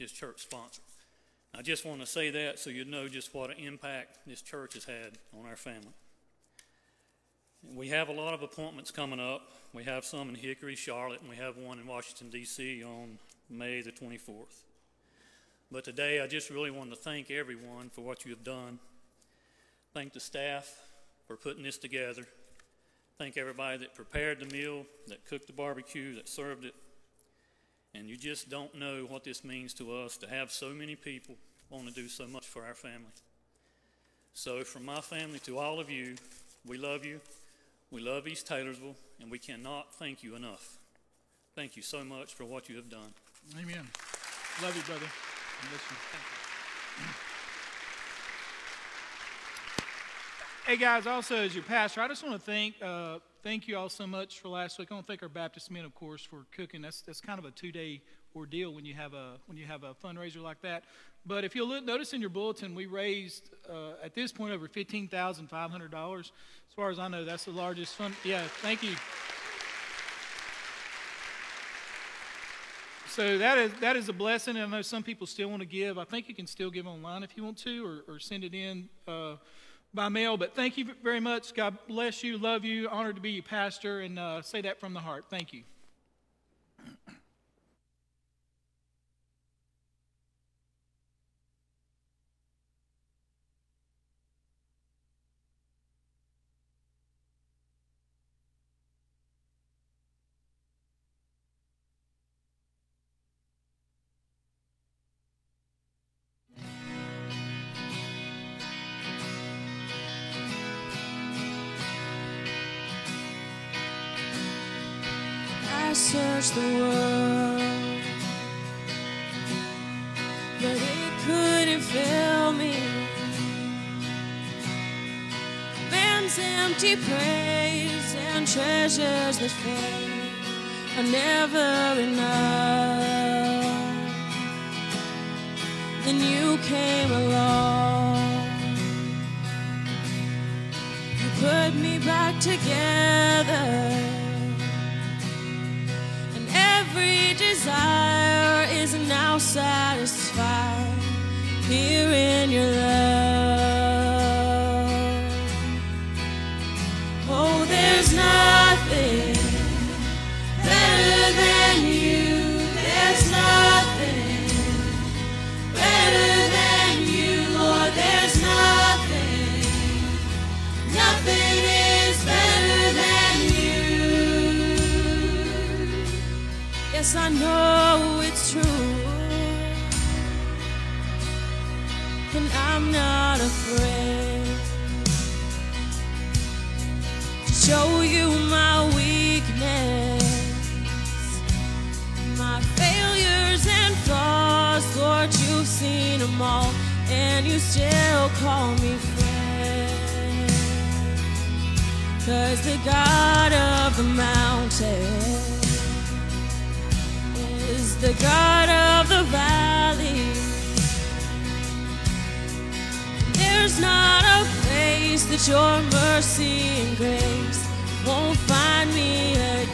this church sponsor. I just want to say that so you know just what an impact this church has had on our family. We have a lot of appointments coming up. We have some in Hickory, Charlotte, and we have one in Washington, D.C. on May the 24th. But today, I just really want to thank everyone for what you have done. Thank the staff for putting this together. Thank everybody that prepared the meal, that cooked the barbecue, that served it. And you just don't know what this means to us to have so many people want to do so much for our family. So, from my family to all of you, we love you. We love East Taylorsville, and we cannot thank you enough. Thank you so much for what you have done. Amen. Love you, brother. Bless you. Hey guys, also as your pastor, I just want to thank uh, thank you all so much for last week. I want to thank our Baptist men, of course, for cooking. That's that's kind of a two day ordeal when you have a when you have a fundraiser like that. But if you'll look, notice in your bulletin, we raised uh, at this point over fifteen thousand five hundred dollars. As far as I know, that's the largest fund. Yeah, thank you. So that is that is a blessing. And I know some people still want to give. I think you can still give online if you want to, or, or send it in uh, by mail. But thank you very much. God bless you. Love you. Honored to be your pastor, and uh, say that from the heart. Thank you. Treasures Yes, I know it's true. And I'm not afraid to show you my weakness, my failures and flaws. Lord, you've seen them all, and you still call me friend. Cause the God of the mountain the God of the valley. There's not a place that your mercy and grace won't find me again.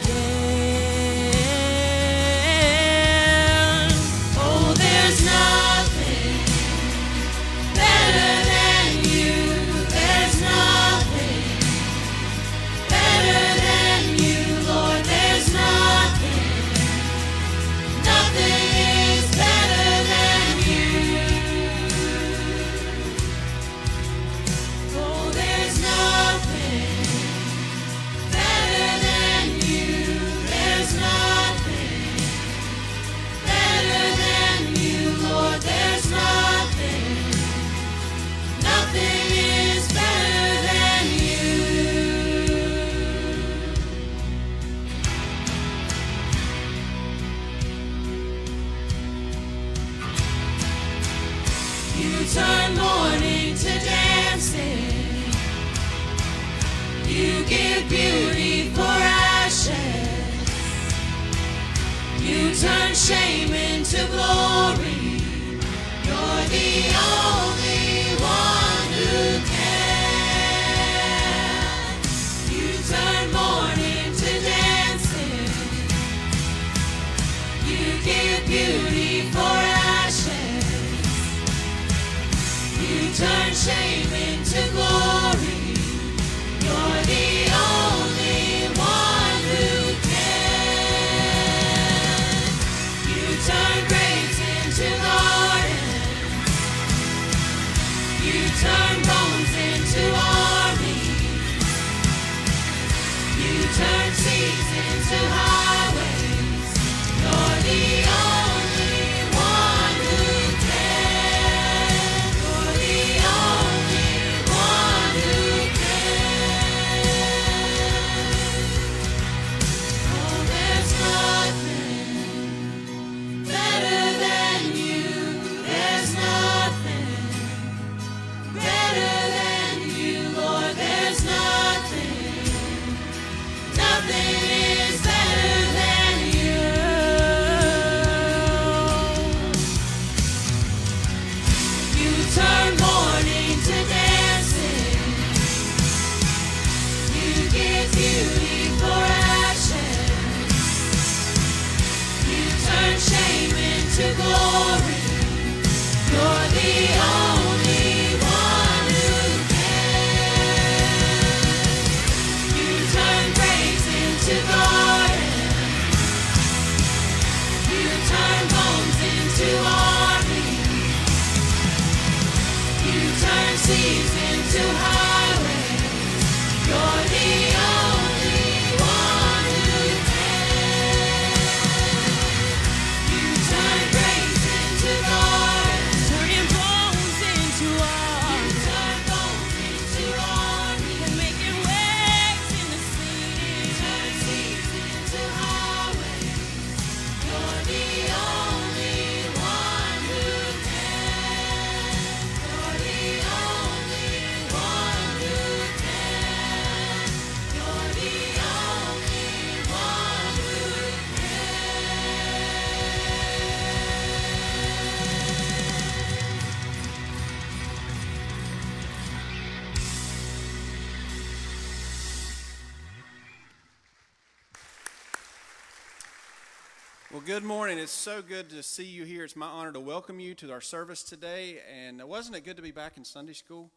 Well, good morning. It's so good to see you here. It's my honor to welcome you to our service today. And wasn't it good to be back in Sunday school?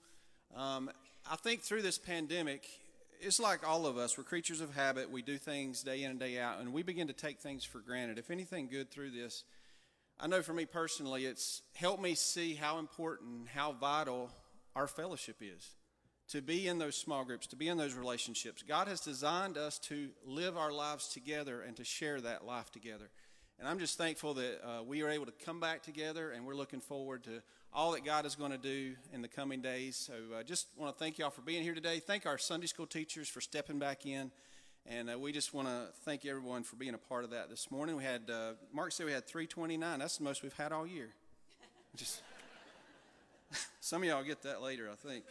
Um, I think through this pandemic, it's like all of us. We're creatures of habit. We do things day in and day out, and we begin to take things for granted. If anything good through this, I know for me personally, it's helped me see how important, how vital our fellowship is. To be in those small groups, to be in those relationships. God has designed us to live our lives together and to share that life together. And I'm just thankful that uh, we are able to come back together, and we're looking forward to all that God is going to do in the coming days. So I uh, just want to thank y'all for being here today. Thank our Sunday school teachers for stepping back in. And uh, we just want to thank everyone for being a part of that this morning. We had, uh, Mark said we had 329. That's the most we've had all year. Just Some of y'all get that later, I think.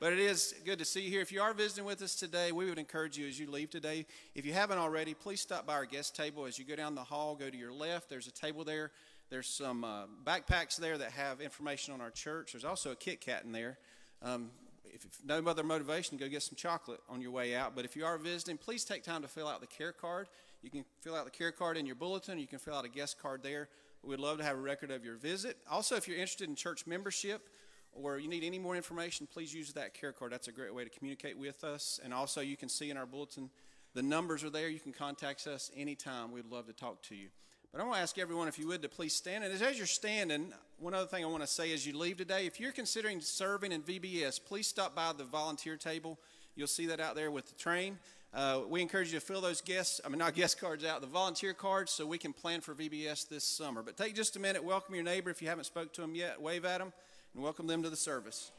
But it is good to see you here. If you are visiting with us today, we would encourage you as you leave today. If you haven't already, please stop by our guest table. As you go down the hall, go to your left. There's a table there. There's some uh, backpacks there that have information on our church. There's also a Kit Kat in there. Um, if if no other motivation, go get some chocolate on your way out. But if you are visiting, please take time to fill out the care card. You can fill out the care card in your bulletin. You can fill out a guest card there. We'd love to have a record of your visit. Also, if you're interested in church membership, or you need any more information, please use that care card. That's a great way to communicate with us. And also, you can see in our bulletin, the numbers are there. You can contact us anytime. We'd love to talk to you. But I want to ask everyone, if you would, to please stand. And as you're standing, one other thing I want to say as you leave today, if you're considering serving in VBS, please stop by the volunteer table. You'll see that out there with the train. Uh, we encourage you to fill those guests, I mean, not guest cards out, the volunteer cards, so we can plan for VBS this summer. But take just a minute, welcome your neighbor if you haven't spoke to them yet, wave at them, and welcome them to the service.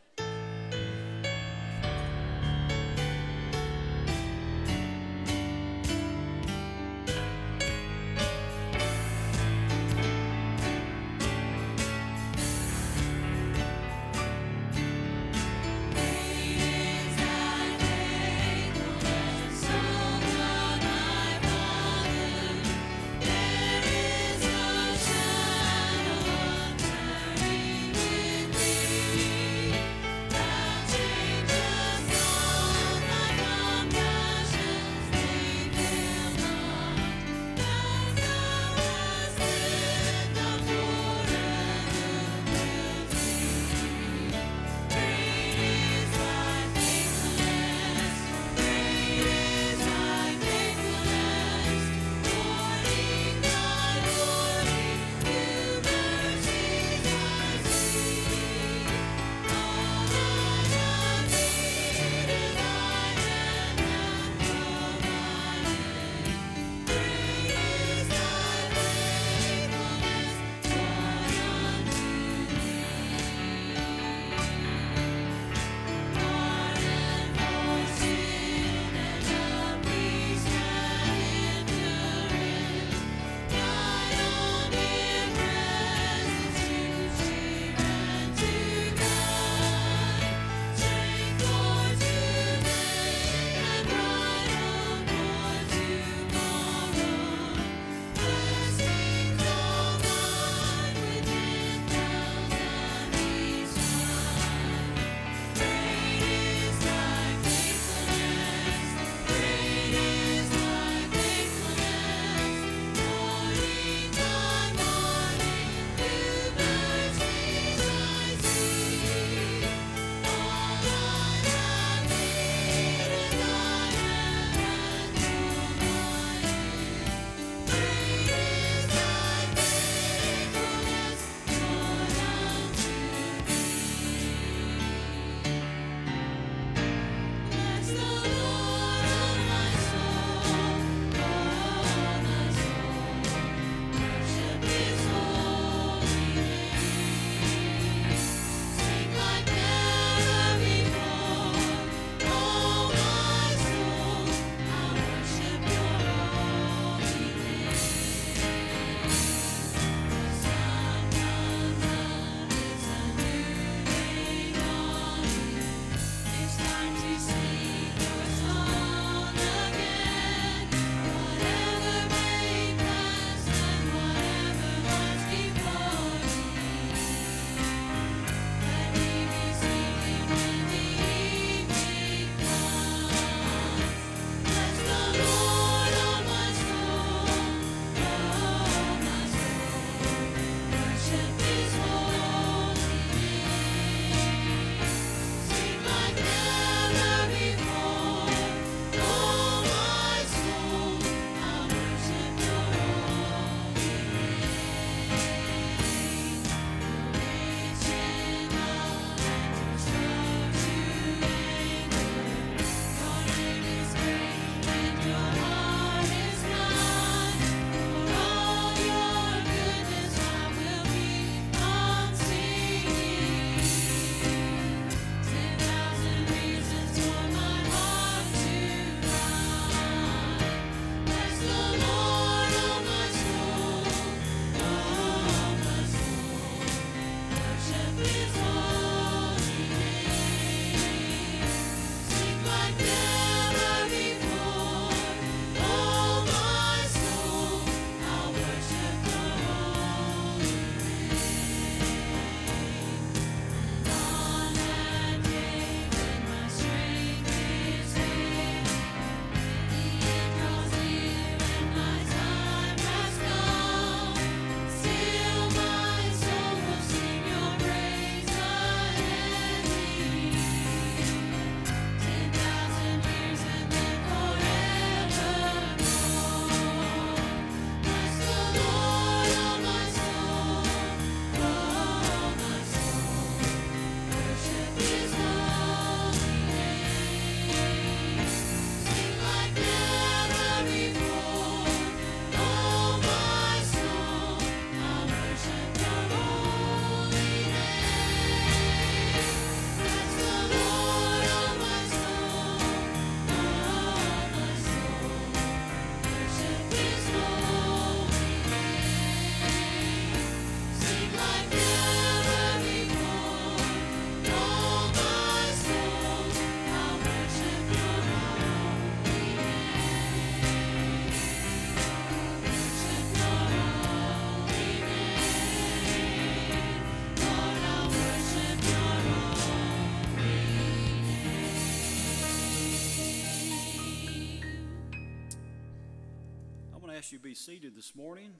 Be seated this morning.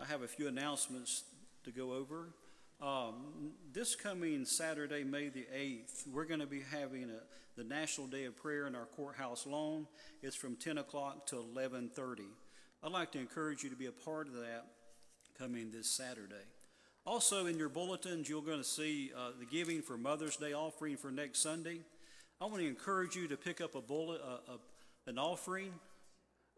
I have a few announcements to go over. Um, this coming Saturday, May the 8th, we're going to be having a, the National Day of Prayer in our courthouse lawn. It's from 10 o'clock to 11:30. I'd like to encourage you to be a part of that coming this Saturday. Also, in your bulletins, you're going to see uh, the giving for Mother's Day offering for next Sunday. I want to encourage you to pick up a bullet, uh, a, an offering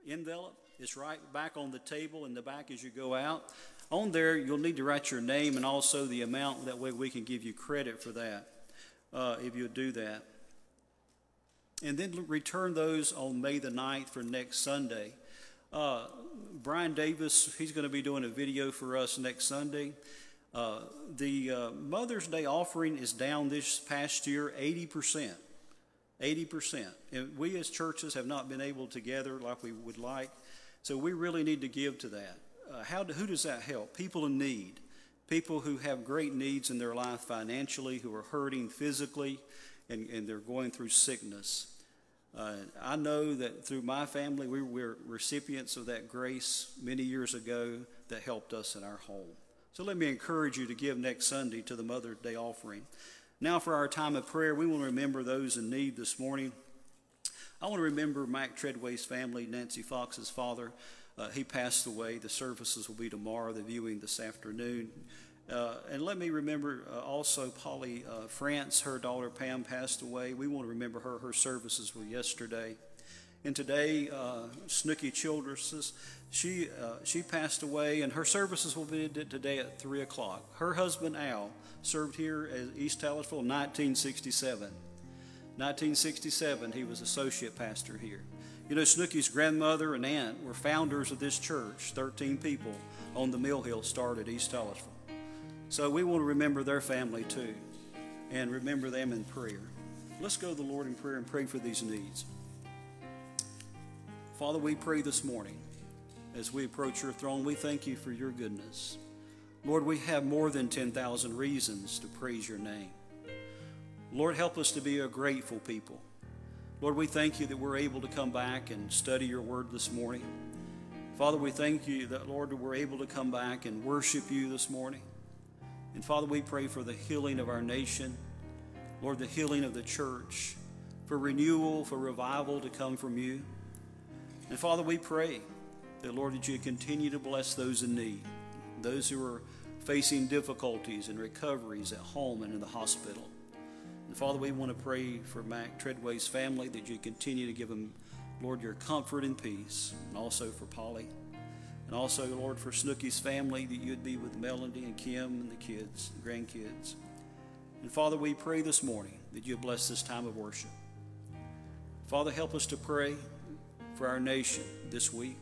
envelope. It's right back on the table in the back as you go out. On there, you'll need to write your name and also the amount. That way, we can give you credit for that uh, if you do that. And then return those on May the 9th for next Sunday. Uh, Brian Davis, he's going to be doing a video for us next Sunday. Uh, the uh, Mother's Day offering is down this past year 80%. 80%. And we as churches have not been able to gather like we would like. So we really need to give to that. Uh, how do, who does that help? People in need. People who have great needs in their life financially, who are hurting physically, and, and they're going through sickness. Uh, I know that through my family, we were recipients of that grace many years ago that helped us in our home. So let me encourage you to give next Sunday to the Mother's Day offering. Now, for our time of prayer, we to remember those in need this morning. I want to remember Mac Treadway's family, Nancy Fox's father. Uh, he passed away. The services will be tomorrow, the viewing this afternoon. Uh, and let me remember uh, also Polly uh, France, her daughter Pam passed away. We want to remember her. Her services were yesterday. And today, uh, Snooky Childress, she, uh, she passed away, and her services will be today at 3 o'clock. Her husband, Al, served here at East Taylorsville in 1967. 1967, he was associate pastor here. You know, Snooky's grandmother and aunt were founders of this church. 13 people on the Mill Hill started East Taylorsville. So we want to remember their family too and remember them in prayer. Let's go to the Lord in prayer and pray for these needs. Father, we pray this morning as we approach your throne, we thank you for your goodness. Lord, we have more than 10,000 reasons to praise your name. Lord, help us to be a grateful people. Lord, we thank you that we're able to come back and study your word this morning. Father, we thank you that, Lord, we're able to come back and worship you this morning. And Father, we pray for the healing of our nation, Lord, the healing of the church, for renewal, for revival to come from you. And Father, we pray that, Lord, that you continue to bless those in need, those who are facing difficulties and recoveries at home and in the hospital. And Father, we want to pray for Mac Treadway's family that you continue to give them, Lord, your comfort and peace, and also for Polly. And also, Lord, for Snooky's family, that you'd be with Melody and Kim and the kids, the grandkids. And Father, we pray this morning that you bless this time of worship. Father, help us to pray for our nation this week.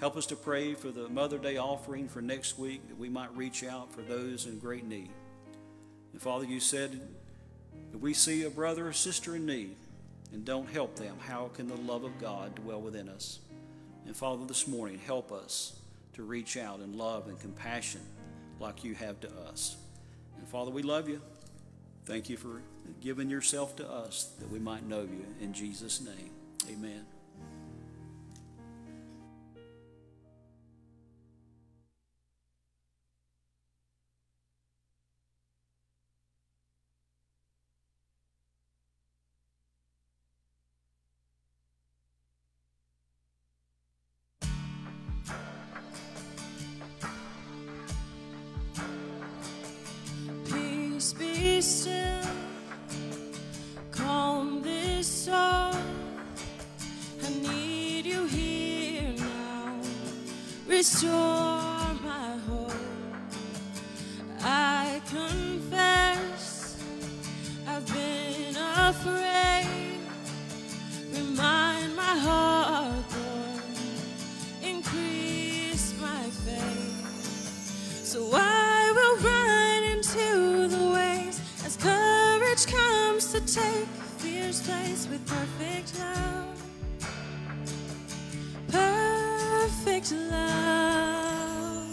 Help us to pray for the Mother Day offering for next week that we might reach out for those in great need. And Father, you said, if we see a brother or sister in need and don't help them, how can the love of God dwell within us? And Father, this morning, help us to reach out in love and compassion like you have to us. And Father, we love you. Thank you for giving yourself to us that we might know you. In Jesus' name, amen. Still, calm this storm. I need you here now. Restore place with perfect love. Perfect love.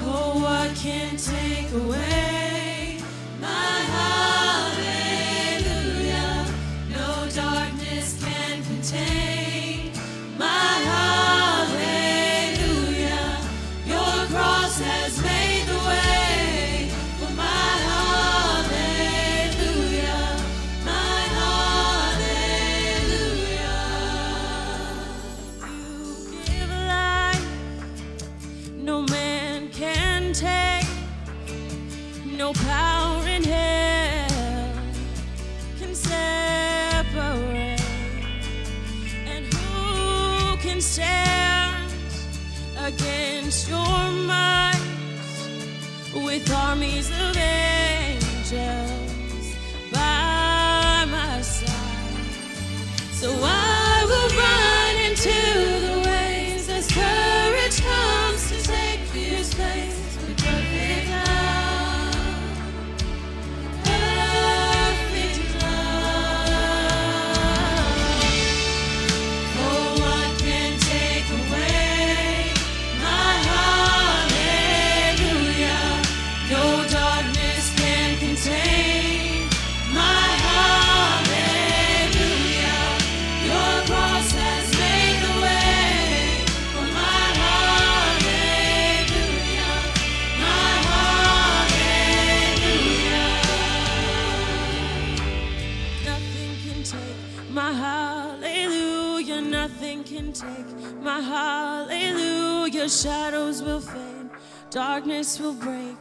Oh, what can take away darkness will break.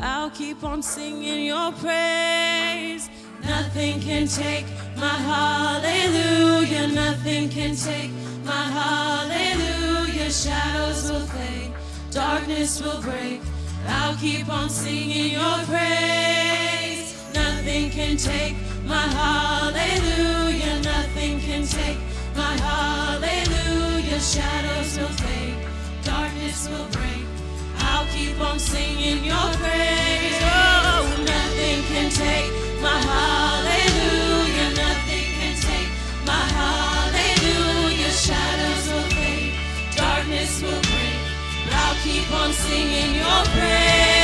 I'll keep on singing your praise. Nothing can take my hallelujah. Nothing can take my hallelujah. Shadows will fade, darkness will break. I'll keep on singing your praise. Nothing can take my hallelujah. Nothing can take my hallelujah. Shadows will fade, darkness will break. I'll keep on singing your praise. Oh, nothing can take my hallelujah. Nothing can take my hallelujah. Shadows will fade, darkness will break. I'll keep on singing your praise.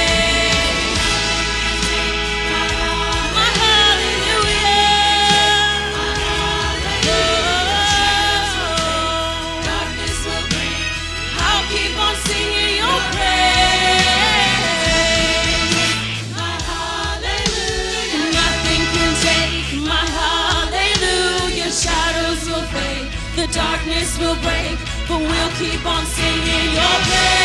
Will break, but we'll keep on singing your praise.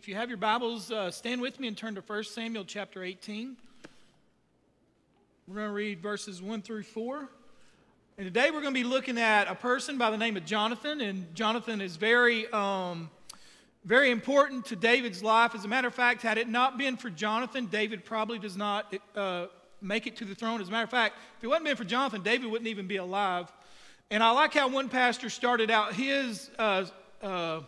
If you have your Bibles, uh, stand with me and turn to 1 Samuel chapter 18. We're going to read verses 1 through 4. And today we're going to be looking at a person by the name of Jonathan. And Jonathan is very, um, very important to David's life. As a matter of fact, had it not been for Jonathan, David probably does not uh, make it to the throne. As a matter of fact, if it wasn't been for Jonathan, David wouldn't even be alive. And I like how one pastor started out his uh, uh,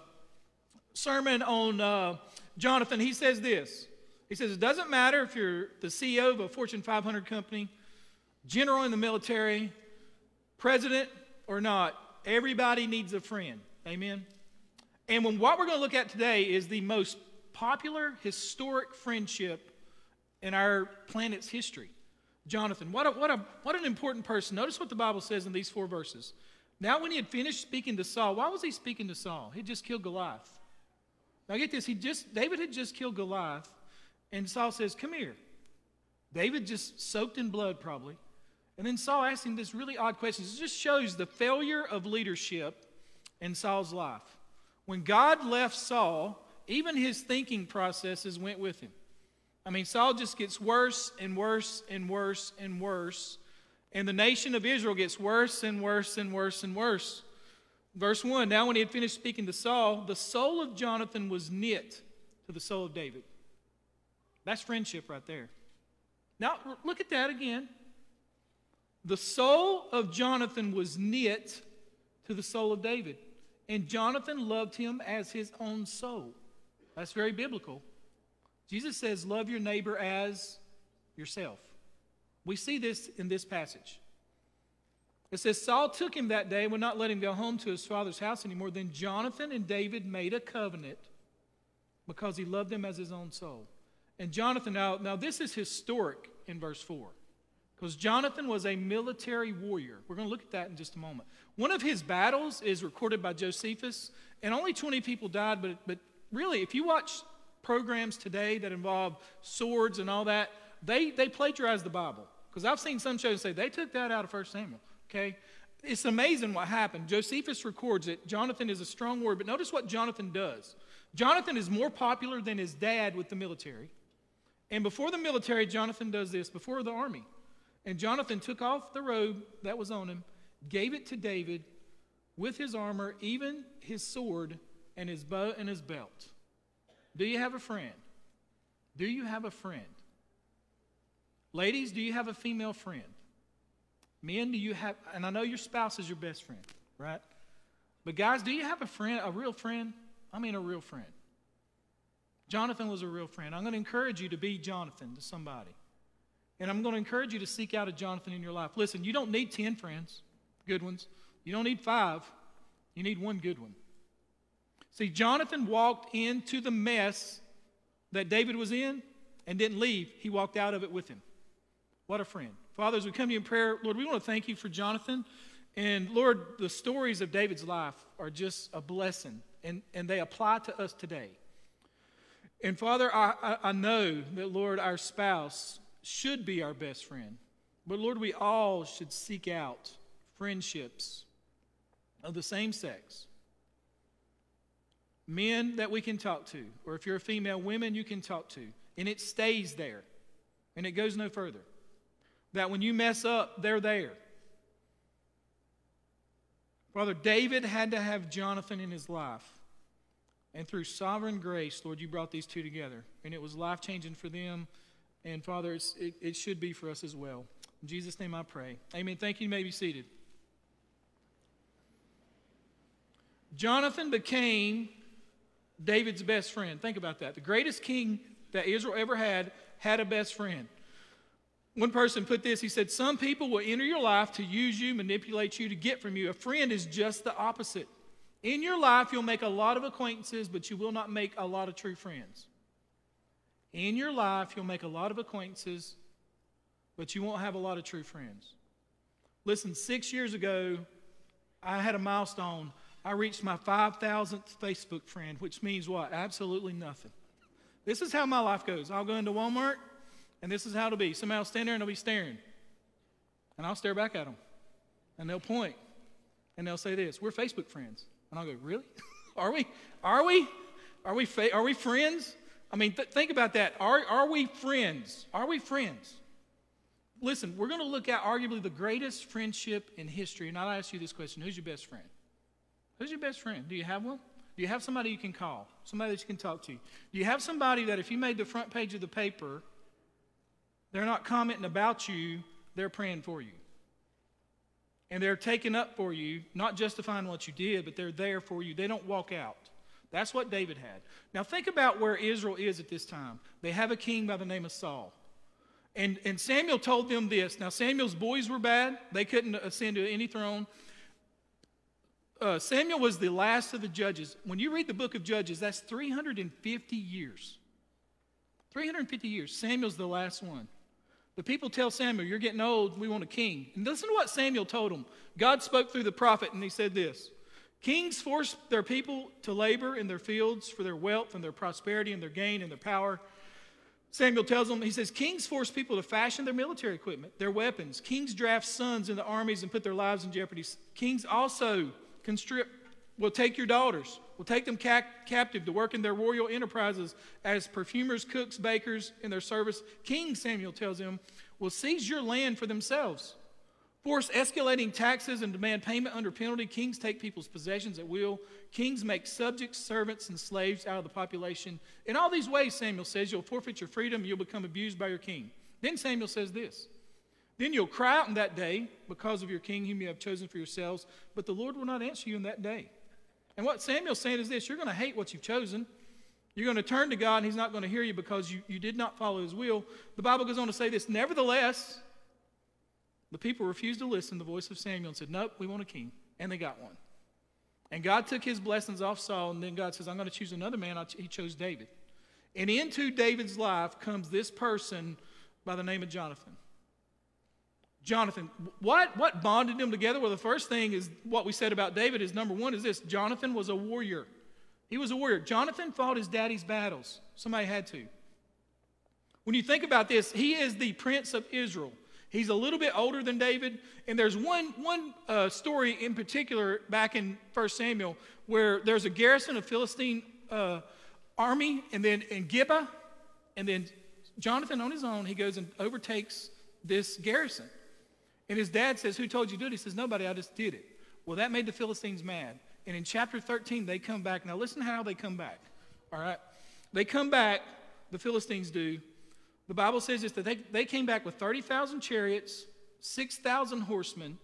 sermon on uh, Jonathan, he says this. He says, It doesn't matter if you're the CEO of a Fortune 500 company, general in the military, president or not, everybody needs a friend. Amen. And when, what we're going to look at today is the most popular historic friendship in our planet's history. Jonathan, what, a, what, a, what an important person. Notice what the Bible says in these four verses. Now, when he had finished speaking to Saul, why was he speaking to Saul? He just killed Goliath. Now get this, he just David had just killed Goliath, and Saul says, Come here. David just soaked in blood, probably. And then Saul asked him this really odd question. It just shows the failure of leadership in Saul's life. When God left Saul, even his thinking processes went with him. I mean, Saul just gets worse and worse and worse and worse. And the nation of Israel gets worse and worse and worse and worse. Verse 1 Now, when he had finished speaking to Saul, the soul of Jonathan was knit to the soul of David. That's friendship right there. Now, look at that again. The soul of Jonathan was knit to the soul of David, and Jonathan loved him as his own soul. That's very biblical. Jesus says, Love your neighbor as yourself. We see this in this passage. It says, Saul took him that day and would not let him go home to his father's house anymore. Then Jonathan and David made a covenant because he loved him as his own soul. And Jonathan, now, now this is historic in verse 4, because Jonathan was a military warrior. We're going to look at that in just a moment. One of his battles is recorded by Josephus, and only 20 people died, but, but really, if you watch programs today that involve swords and all that, they, they plagiarize the Bible. Because I've seen some shows say they took that out of 1 Samuel. Okay? It's amazing what happened. Josephus records it. Jonathan is a strong word, but notice what Jonathan does. Jonathan is more popular than his dad with the military. And before the military, Jonathan does this, before the army. And Jonathan took off the robe that was on him, gave it to David with his armor, even his sword, and his bow and his belt. Do you have a friend? Do you have a friend? Ladies, do you have a female friend? Men, do you have, and I know your spouse is your best friend, right? But guys, do you have a friend, a real friend? I mean, a real friend. Jonathan was a real friend. I'm going to encourage you to be Jonathan to somebody. And I'm going to encourage you to seek out a Jonathan in your life. Listen, you don't need 10 friends, good ones. You don't need five. You need one good one. See, Jonathan walked into the mess that David was in and didn't leave. He walked out of it with him. What a friend. Father, as we come to you in prayer, Lord, we want to thank you for Jonathan. And Lord, the stories of David's life are just a blessing, and, and they apply to us today. And Father, I, I, know that, Lord, our spouse should be our best friend. But Lord, we all should seek out friendships of the same sex. Men that we can talk to, or if you're a female, women you can talk to. And it stays there, and it goes no further that when you mess up, they're there. Father, David had to have Jonathan in his life. And through sovereign grace, Lord, you brought these two together. And it was life changing for them. And Father, it, it should be for us as well. In Jesus' name I pray. Amen. Thank you. You may be seated. Jonathan became David's best friend. Think about that. The greatest king that Israel ever had had a best friend. One person put this he said, Some people will enter your life to use you, manipulate you, to get from you. A friend is just the opposite. In your life, you'll make a lot of acquaintances, but you will not make a lot of true friends. In your life, you'll make a lot of acquaintances, but you won't have a lot of true friends. Listen, six years ago, I had a milestone. I reached my 5,000th Facebook friend, which means what? Absolutely nothing. This is how my life goes. I'll go into Walmart, and this is how it'll be. Somebody will stand there and they'll be staring. And I'll stare back at them. And they'll point. And they'll say this We're Facebook friends. And I'll go, Really? are we? Are we? Are we, fa- are we friends? I mean, th- think about that. Are, are we friends? Are we friends? Listen, we're going to look at arguably the greatest friendship in history. And I'll ask you this question Who's your best friend? Who's your best friend? Do you have one? Do you have somebody you can call? Somebody that you can talk to? Do you have somebody that if you made the front page of the paper, they're not commenting about you, they're praying for you. And they're taking up for you, not justifying what you did, but they're there for you. They don't walk out. That's what David had. Now, think about where Israel is at this time. They have a king by the name of Saul. And, and Samuel told them this. Now, Samuel's boys were bad, they couldn't ascend to any throne. Uh, Samuel was the last of the judges. When you read the book of Judges, that's 350 years. 350 years. Samuel's the last one. The people tell Samuel, You're getting old, we want a king. And listen to what Samuel told them. God spoke through the prophet, and he said this Kings force their people to labor in their fields for their wealth and their prosperity and their gain and their power. Samuel tells them, he says, Kings force people to fashion their military equipment, their weapons. Kings draft sons into armies and put their lives in jeopardy. Kings also constrict, will take your daughters, We'll take them ca- captive to work in their royal enterprises as perfumers, cooks, bakers in their service. King, Samuel tells them, will seize your land for themselves. Force escalating taxes and demand payment under penalty. Kings take people's possessions at will. Kings make subjects, servants, and slaves out of the population. In all these ways, Samuel says, you'll forfeit your freedom, you'll become abused by your king. Then Samuel says this Then you'll cry out in that day because of your king whom you have chosen for yourselves, but the Lord will not answer you in that day. And what Samuel's saying is this you're going to hate what you've chosen. You're going to turn to God, and He's not going to hear you because you, you did not follow His will. The Bible goes on to say this Nevertheless, the people refused to listen to the voice of Samuel and said, Nope, we want a king. And they got one. And God took his blessings off Saul, and then God says, I'm going to choose another man. He chose David. And into David's life comes this person by the name of Jonathan. Jonathan, what, what bonded them together? Well, the first thing is what we said about David is number one is this Jonathan was a warrior. He was a warrior. Jonathan fought his daddy's battles. Somebody had to. When you think about this, he is the prince of Israel. He's a little bit older than David. And there's one, one uh, story in particular back in 1 Samuel where there's a garrison of Philistine uh, army, and then in Gibeah, and then Jonathan on his own, he goes and overtakes this garrison. And his dad says, Who told you to do it? He says, Nobody, I just did it. Well, that made the Philistines mad. And in chapter 13, they come back. Now, listen how they come back. All right? They come back, the Philistines do. The Bible says this that they, they came back with 30,000 chariots, 6,000 horsemen,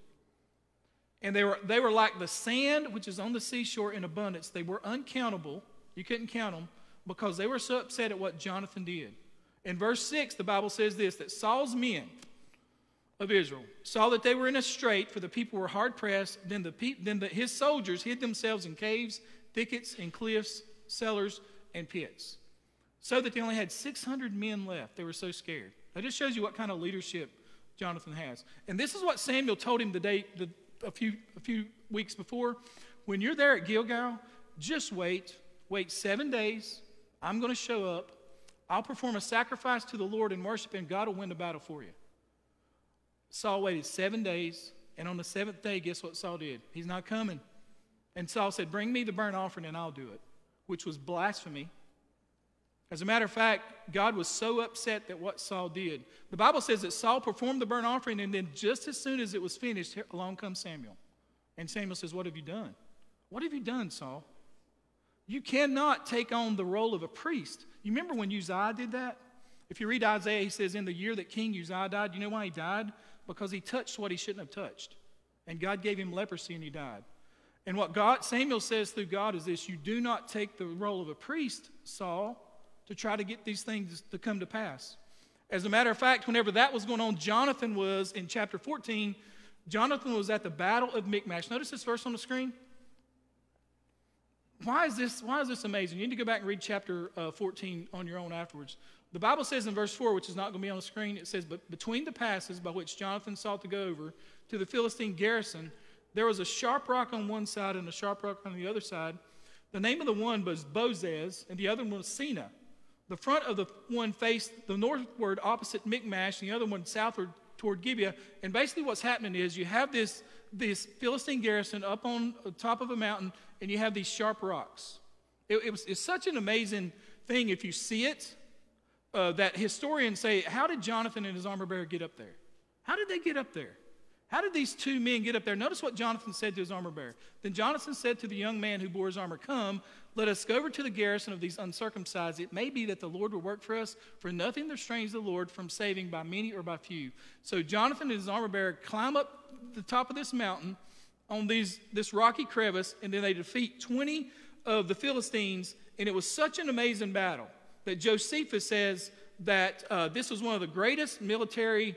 and they were, they were like the sand which is on the seashore in abundance. They were uncountable. You couldn't count them because they were so upset at what Jonathan did. In verse 6, the Bible says this that Saul's men, of Israel saw that they were in a strait, for the people were hard pressed. Then, the pe- then the, his soldiers hid themselves in caves, thickets, and cliffs, cellars, and pits, so that they only had 600 men left. They were so scared. That just shows you what kind of leadership Jonathan has. And this is what Samuel told him the day, the, a, few, a few weeks before. When you're there at Gilgal, just wait. Wait seven days. I'm going to show up. I'll perform a sacrifice to the Lord and worship, and God will win the battle for you. Saul waited seven days, and on the seventh day, guess what Saul did? He's not coming. And Saul said, Bring me the burnt offering and I'll do it, which was blasphemy. As a matter of fact, God was so upset that what Saul did. The Bible says that Saul performed the burnt offering, and then just as soon as it was finished, along comes Samuel. And Samuel says, What have you done? What have you done, Saul? You cannot take on the role of a priest. You remember when Uzziah did that? If you read Isaiah, he says, In the year that King Uzziah died, you know why he died? Because he touched what he shouldn't have touched. And God gave him leprosy and he died. And what God, Samuel says through God is this you do not take the role of a priest, Saul, to try to get these things to come to pass. As a matter of fact, whenever that was going on, Jonathan was in chapter 14. Jonathan was at the battle of Michmash. Notice this verse on the screen. Why is this, why is this amazing? You need to go back and read chapter uh, 14 on your own afterwards. The Bible says in verse 4, which is not going to be on the screen, it says, But between the passes by which Jonathan sought to go over to the Philistine garrison, there was a sharp rock on one side and a sharp rock on the other side. The name of the one was Bozez, and the other one was Seneh. The front of the one faced the northward opposite Michmash, and the other one southward toward Gibeah. And basically, what's happening is you have this, this Philistine garrison up on top of a mountain, and you have these sharp rocks. It, it was, it's such an amazing thing if you see it uh, that historians say, How did Jonathan and his armor bearer get up there? How did they get up there? How did these two men get up there? Notice what Jonathan said to his armor bearer. Then Jonathan said to the young man who bore his armor, Come, let us go over to the garrison of these uncircumcised. It may be that the Lord will work for us, for nothing restrains the Lord from saving by many or by few. So Jonathan and his armor bearer climb up the top of this mountain on these, this rocky crevice, and then they defeat 20 of the Philistines, and it was such an amazing battle that Josephus says that uh, this was one of the greatest military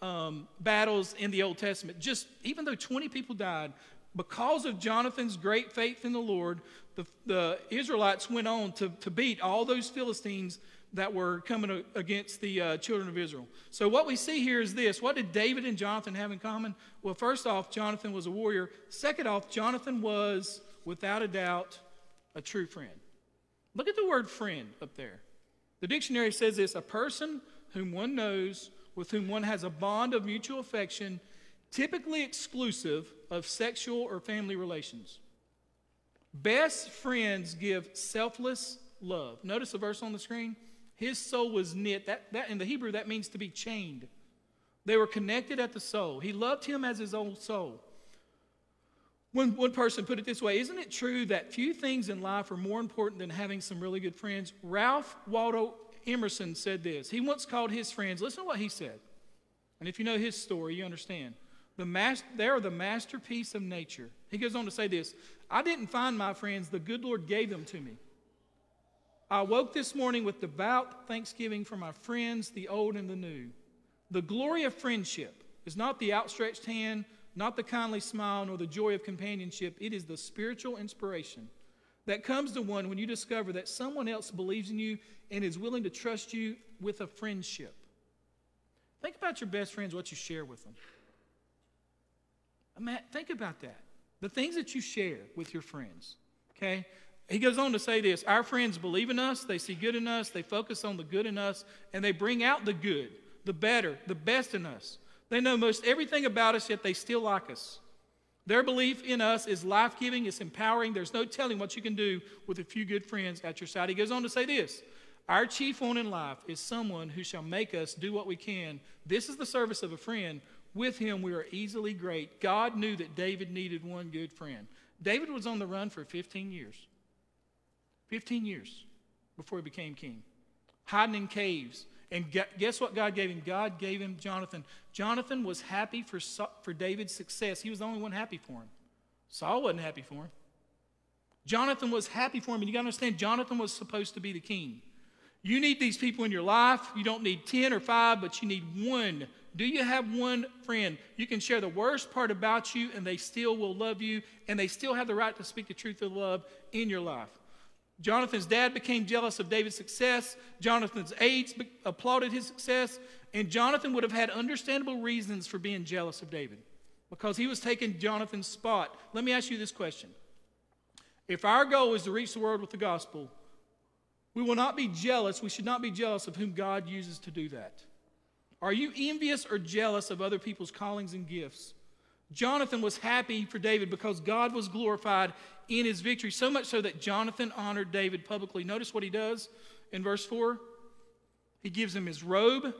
um, battles in the Old Testament. Just even though 20 people died, because of Jonathan's great faith in the Lord, the, the Israelites went on to, to beat all those Philistines that were coming against the uh, children of Israel. So, what we see here is this what did David and Jonathan have in common? Well, first off, Jonathan was a warrior. Second off, Jonathan was, without a doubt, a true friend. Look at the word friend up there. The dictionary says this a person whom one knows, with whom one has a bond of mutual affection, typically exclusive of sexual or family relations. Best friends give selfless love. Notice the verse on the screen. His soul was knit. That, that in the Hebrew that means to be chained. They were connected at the soul. He loved him as his own soul. One, one person put it this way Isn't it true that few things in life are more important than having some really good friends? Ralph Waldo Emerson said this. He once called his friends, listen to what he said. And if you know his story, you understand. The mas- they are the masterpiece of nature. He goes on to say this I didn't find my friends, the good Lord gave them to me. I woke this morning with devout thanksgiving for my friends, the old and the new. The glory of friendship is not the outstretched hand, not the kindly smile, nor the joy of companionship. It is the spiritual inspiration that comes to one when you discover that someone else believes in you and is willing to trust you with a friendship. Think about your best friends, what you share with them. Matt, think about that. The things that you share with your friends. Okay? He goes on to say this Our friends believe in us, they see good in us, they focus on the good in us, and they bring out the good, the better, the best in us. They know most everything about us, yet they still like us. Their belief in us is life giving, it's empowering. There's no telling what you can do with a few good friends at your side. He goes on to say this Our chief one in life is someone who shall make us do what we can. This is the service of a friend. With him, we are easily great. God knew that David needed one good friend. David was on the run for 15 years. 15 years before he became king, hiding in caves. And guess what God gave him? God gave him Jonathan. Jonathan was happy for, for David's success. He was the only one happy for him. Saul wasn't happy for him. Jonathan was happy for him. And you got to understand, Jonathan was supposed to be the king. You need these people in your life. You don't need 10 or 5, but you need one do you have one friend? You can share the worst part about you, and they still will love you, and they still have the right to speak the truth of love in your life. Jonathan's dad became jealous of David's success. Jonathan's aides be- applauded his success. And Jonathan would have had understandable reasons for being jealous of David because he was taking Jonathan's spot. Let me ask you this question If our goal is to reach the world with the gospel, we will not be jealous. We should not be jealous of whom God uses to do that. Are you envious or jealous of other people's callings and gifts? Jonathan was happy for David because God was glorified in his victory, so much so that Jonathan honored David publicly. Notice what he does in verse 4. He gives him his robe.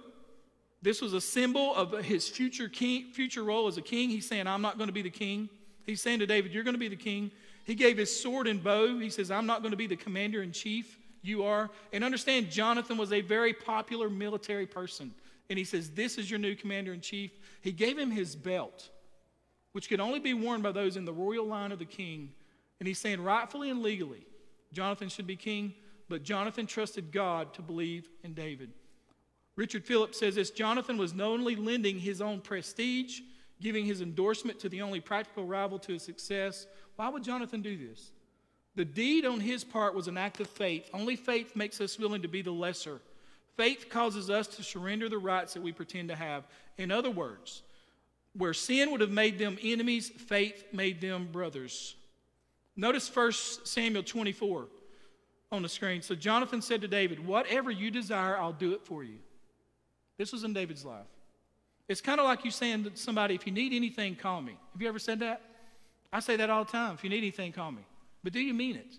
This was a symbol of his future king, future role as a king. He's saying, I'm not going to be the king. He's saying to David, You're going to be the king. He gave his sword and bow. He says, I'm not going to be the commander in chief. You are. And understand, Jonathan was a very popular military person and he says, This is your new commander in chief. He gave him his belt, which could only be worn by those in the royal line of the king. And he's saying, rightfully and legally, Jonathan should be king, but Jonathan trusted God to believe in David. Richard Phillips says this Jonathan was not only lending his own prestige, giving his endorsement to the only practical rival to his success. Why would Jonathan do this? The deed on his part was an act of faith. Only faith makes us willing to be the lesser Faith causes us to surrender the rights that we pretend to have. In other words, where sin would have made them enemies, faith made them brothers. Notice 1 Samuel 24 on the screen. So Jonathan said to David, Whatever you desire, I'll do it for you. This was in David's life. It's kind of like you saying to somebody, If you need anything, call me. Have you ever said that? I say that all the time. If you need anything, call me. But do you mean it?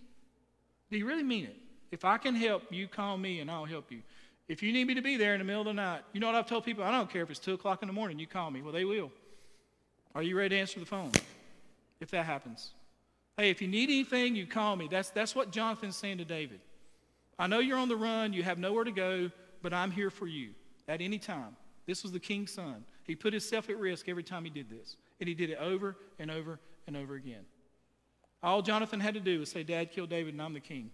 Do you really mean it? If I can help, you call me and I'll help you. If you need me to be there in the middle of the night, you know what I've told people? I don't care if it's 2 o'clock in the morning, you call me. Well, they will. Are you ready to answer the phone if that happens? Hey, if you need anything, you call me. That's, that's what Jonathan's saying to David. I know you're on the run, you have nowhere to go, but I'm here for you at any time. This was the king's son. He put himself at risk every time he did this, and he did it over and over and over again. All Jonathan had to do was say, Dad killed David and I'm the king.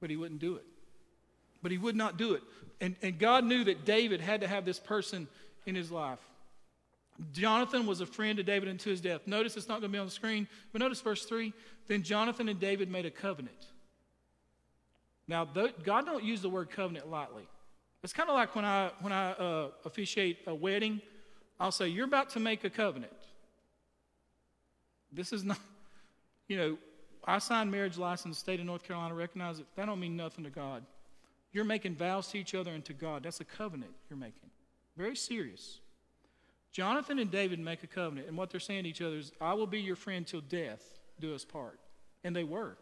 But he wouldn't do it but he would not do it. And, and God knew that David had to have this person in his life. Jonathan was a friend to David unto his death. Notice it's not going to be on the screen, but notice verse 3. Then Jonathan and David made a covenant. Now, God don't use the word covenant lightly. It's kind of like when I, when I uh, officiate a wedding, I'll say, You're about to make a covenant. This is not, you know, I signed marriage license state of North Carolina, recognize it. That don't mean nothing to God. You're making vows to each other and to God. That's a covenant you're making. Very serious. Jonathan and David make a covenant, and what they're saying to each other is, I will be your friend till death do us part. And they were.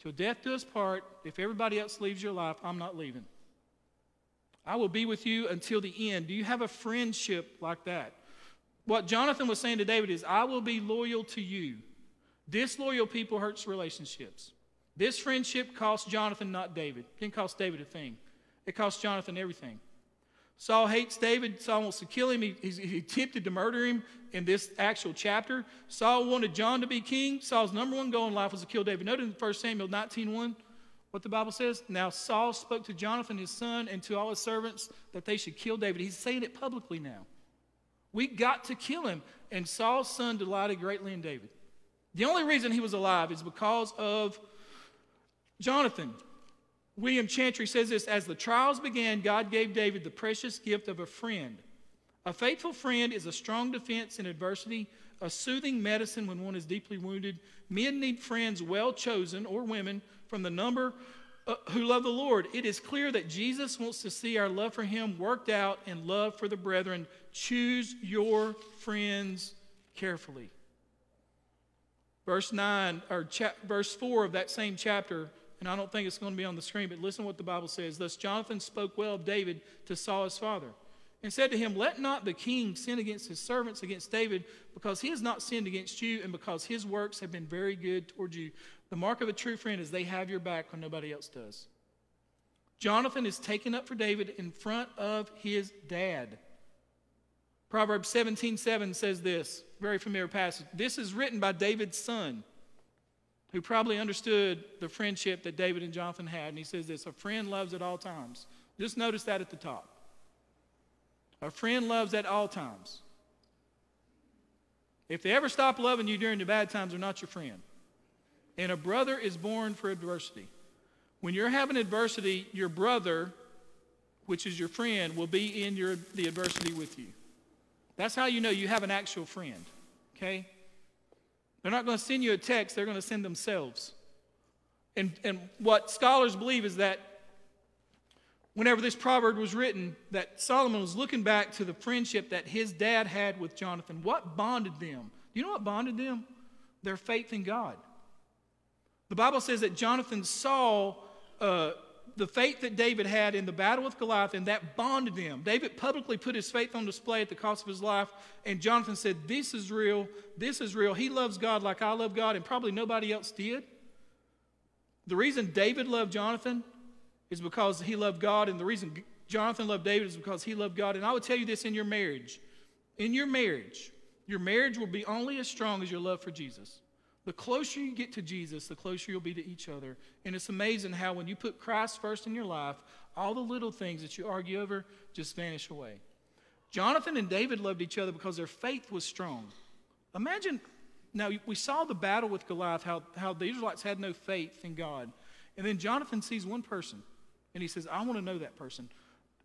Till death do us part, if everybody else leaves your life, I'm not leaving. I will be with you until the end. Do you have a friendship like that? What Jonathan was saying to David is, I will be loyal to you. Disloyal people hurts relationships. This friendship cost Jonathan, not David. It didn't cost David a thing. It cost Jonathan everything. Saul hates David. Saul wants to kill him. He, he's- he attempted to murder him in this actual chapter. Saul wanted John to be king. Saul's number one goal in life was to kill David. Notice in 1 Samuel 19.1 what the Bible says. Now Saul spoke to Jonathan, his son, and to all his servants that they should kill David. He's saying it publicly now. We got to kill him. And Saul's son delighted greatly in David. The only reason he was alive is because of Jonathan. William Chantry says this As the trials began, God gave David the precious gift of a friend. A faithful friend is a strong defense in adversity, a soothing medicine when one is deeply wounded. Men need friends well chosen, or women, from the number uh, who love the Lord. It is clear that Jesus wants to see our love for Him worked out in love for the brethren. Choose your friends carefully. Verse 9, or cha- verse 4 of that same chapter, and I don't think it's going to be on the screen, but listen to what the Bible says. Thus Jonathan spoke well of David to Saul his father, and said to him, Let not the king sin against his servants against David, because he has not sinned against you, and because his works have been very good toward you. The mark of a true friend is they have your back when nobody else does. Jonathan is taken up for David in front of his dad. Proverbs 17:7 says this, very familiar passage. This is written by David's son, who probably understood the friendship that David and Jonathan had. And he says this, a friend loves at all times. Just notice that at the top. A friend loves at all times. If they ever stop loving you during the bad times, they're not your friend. And a brother is born for adversity. When you're having adversity, your brother, which is your friend, will be in your, the adversity with you. That's how you know you have an actual friend, okay? They're not going to send you a text, they're going to send themselves. And, and what scholars believe is that whenever this proverb was written, that Solomon was looking back to the friendship that his dad had with Jonathan. What bonded them? Do you know what bonded them? Their faith in God. The Bible says that Jonathan saw uh, the faith that David had in the battle with Goliath, and that bonded them. David publicly put his faith on display at the cost of his life, and Jonathan said, This is real. This is real. He loves God like I love God, and probably nobody else did. The reason David loved Jonathan is because he loved God, and the reason Jonathan loved David is because he loved God. And I would tell you this in your marriage. In your marriage, your marriage will be only as strong as your love for Jesus. The closer you get to Jesus, the closer you'll be to each other. And it's amazing how when you put Christ first in your life, all the little things that you argue over just vanish away. Jonathan and David loved each other because their faith was strong. Imagine, now we saw the battle with Goliath, how, how the Israelites had no faith in God. And then Jonathan sees one person, and he says, I want to know that person.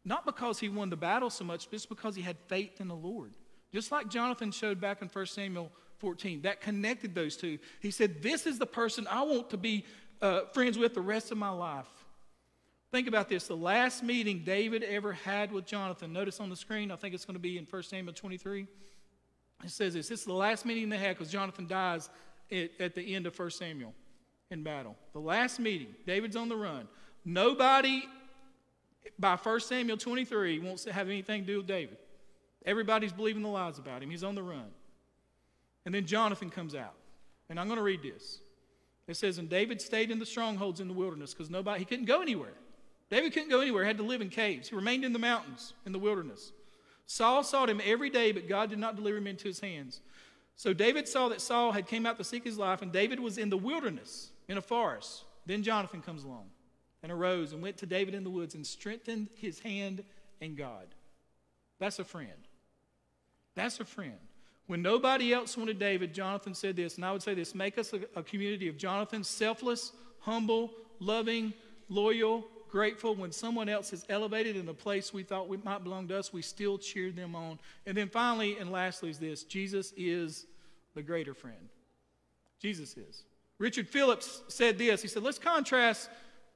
Not because he won the battle so much, but just because he had faith in the Lord. Just like Jonathan showed back in 1 Samuel 14. That connected those two. He said, This is the person I want to be uh, friends with the rest of my life. Think about this. The last meeting David ever had with Jonathan, notice on the screen, I think it's going to be in 1 Samuel 23. It says this this is the last meeting they had because Jonathan dies at, at the end of 1 Samuel in battle. The last meeting, David's on the run. Nobody by 1 Samuel 23 wants to have anything to do with David. Everybody's believing the lies about him. He's on the run. And then Jonathan comes out. And I'm going to read this. It says, And David stayed in the strongholds in the wilderness because nobody, he couldn't go anywhere. David couldn't go anywhere, had to live in caves. He remained in the mountains, in the wilderness. Saul sought him every day, but God did not deliver him into his hands. So David saw that Saul had came out to seek his life, and David was in the wilderness, in a forest. Then Jonathan comes along and arose and went to David in the woods and strengthened his hand in God. That's a friend. That's a friend. When nobody else wanted David, Jonathan said this, and I would say this make us a, a community of Jonathan, selfless, humble, loving, loyal, grateful. When someone else is elevated in a place we thought we might belong to us, we still cheer them on. And then finally and lastly is this Jesus is the greater friend. Jesus is. Richard Phillips said this. He said, let's contrast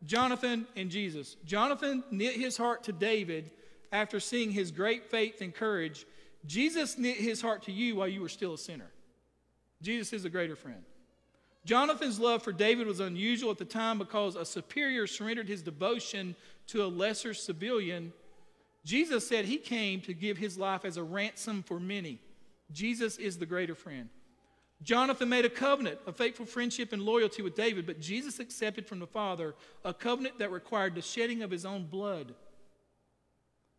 Jonathan and Jesus. Jonathan knit his heart to David after seeing his great faith and courage. Jesus knit his heart to you while you were still a sinner. Jesus is a greater friend. Jonathan's love for David was unusual at the time because a superior surrendered his devotion to a lesser civilian. Jesus said he came to give his life as a ransom for many. Jesus is the greater friend. Jonathan made a covenant, a faithful friendship and loyalty with David, but Jesus accepted from the Father a covenant that required the shedding of his own blood.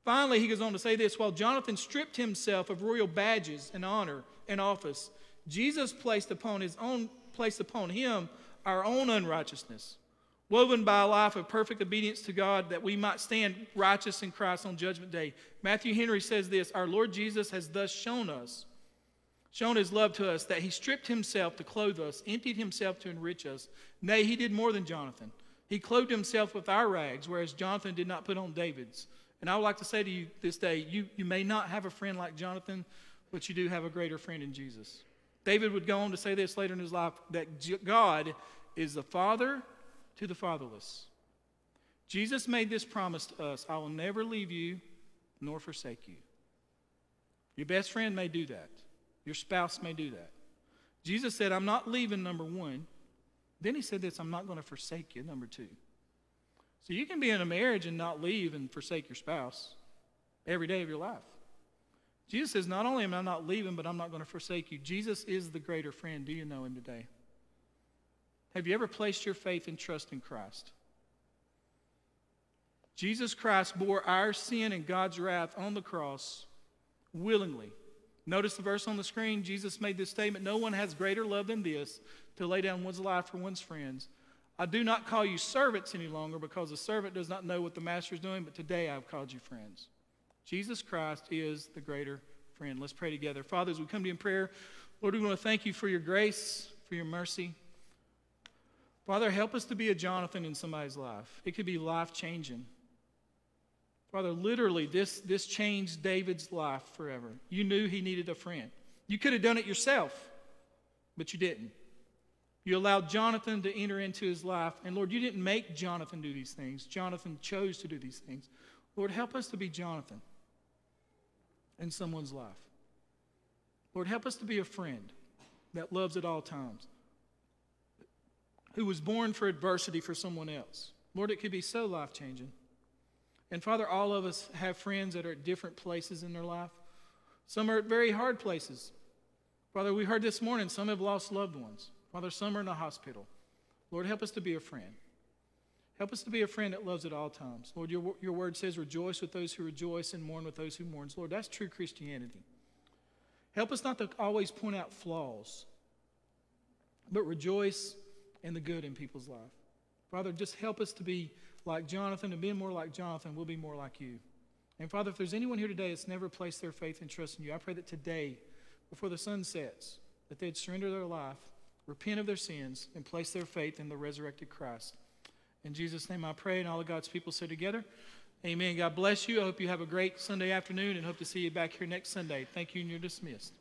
Finally, he goes on to say this while Jonathan stripped himself of royal badges and honor and office, Jesus placed upon his own placed upon him our own unrighteousness, woven by a life of perfect obedience to God that we might stand righteous in Christ on judgment day. Matthew Henry says this Our Lord Jesus has thus shown us, shown his love to us, that he stripped himself to clothe us, emptied himself to enrich us. Nay, he did more than Jonathan. He clothed himself with our rags, whereas Jonathan did not put on David's. And I would like to say to you this day you, you may not have a friend like Jonathan, but you do have a greater friend in Jesus. David would go on to say this later in his life that God is the father to the fatherless. Jesus made this promise to us I will never leave you nor forsake you. Your best friend may do that, your spouse may do that. Jesus said, I'm not leaving, number one. Then he said this I'm not going to forsake you, number two. So you can be in a marriage and not leave and forsake your spouse every day of your life. Jesus says, Not only am I not leaving, but I'm not going to forsake you. Jesus is the greater friend. Do you know him today? Have you ever placed your faith and trust in Christ? Jesus Christ bore our sin and God's wrath on the cross willingly. Notice the verse on the screen. Jesus made this statement No one has greater love than this to lay down one's life for one's friends. I do not call you servants any longer because a servant does not know what the master is doing, but today I've called you friends. Jesus Christ is the greater friend. Let's pray together. Father, as we come to you in prayer, Lord, we want to thank you for your grace, for your mercy. Father, help us to be a Jonathan in somebody's life. It could be life changing. Father, literally, this, this changed David's life forever. You knew he needed a friend. You could have done it yourself, but you didn't. You allowed Jonathan to enter into his life. And Lord, you didn't make Jonathan do these things. Jonathan chose to do these things. Lord, help us to be Jonathan in someone's life. Lord, help us to be a friend that loves at all times, who was born for adversity for someone else. Lord, it could be so life changing. And Father, all of us have friends that are at different places in their life. Some are at very hard places. Father, we heard this morning some have lost loved ones. Father, some are in the hospital. Lord, help us to be a friend. Help us to be a friend that loves at all times. Lord, your, your word says, rejoice with those who rejoice and mourn with those who mourn. Lord, that's true Christianity. Help us not to always point out flaws, but rejoice in the good in people's life. Father, just help us to be like Jonathan, and being more like Jonathan, we'll be more like you. And Father, if there's anyone here today that's never placed their faith and trust in you, I pray that today, before the sun sets, that they'd surrender their life, repent of their sins, and place their faith in the resurrected Christ. In Jesus' name I pray, and all of God's people say together, Amen. God bless you. I hope you have a great Sunday afternoon and hope to see you back here next Sunday. Thank you, and you're dismissed.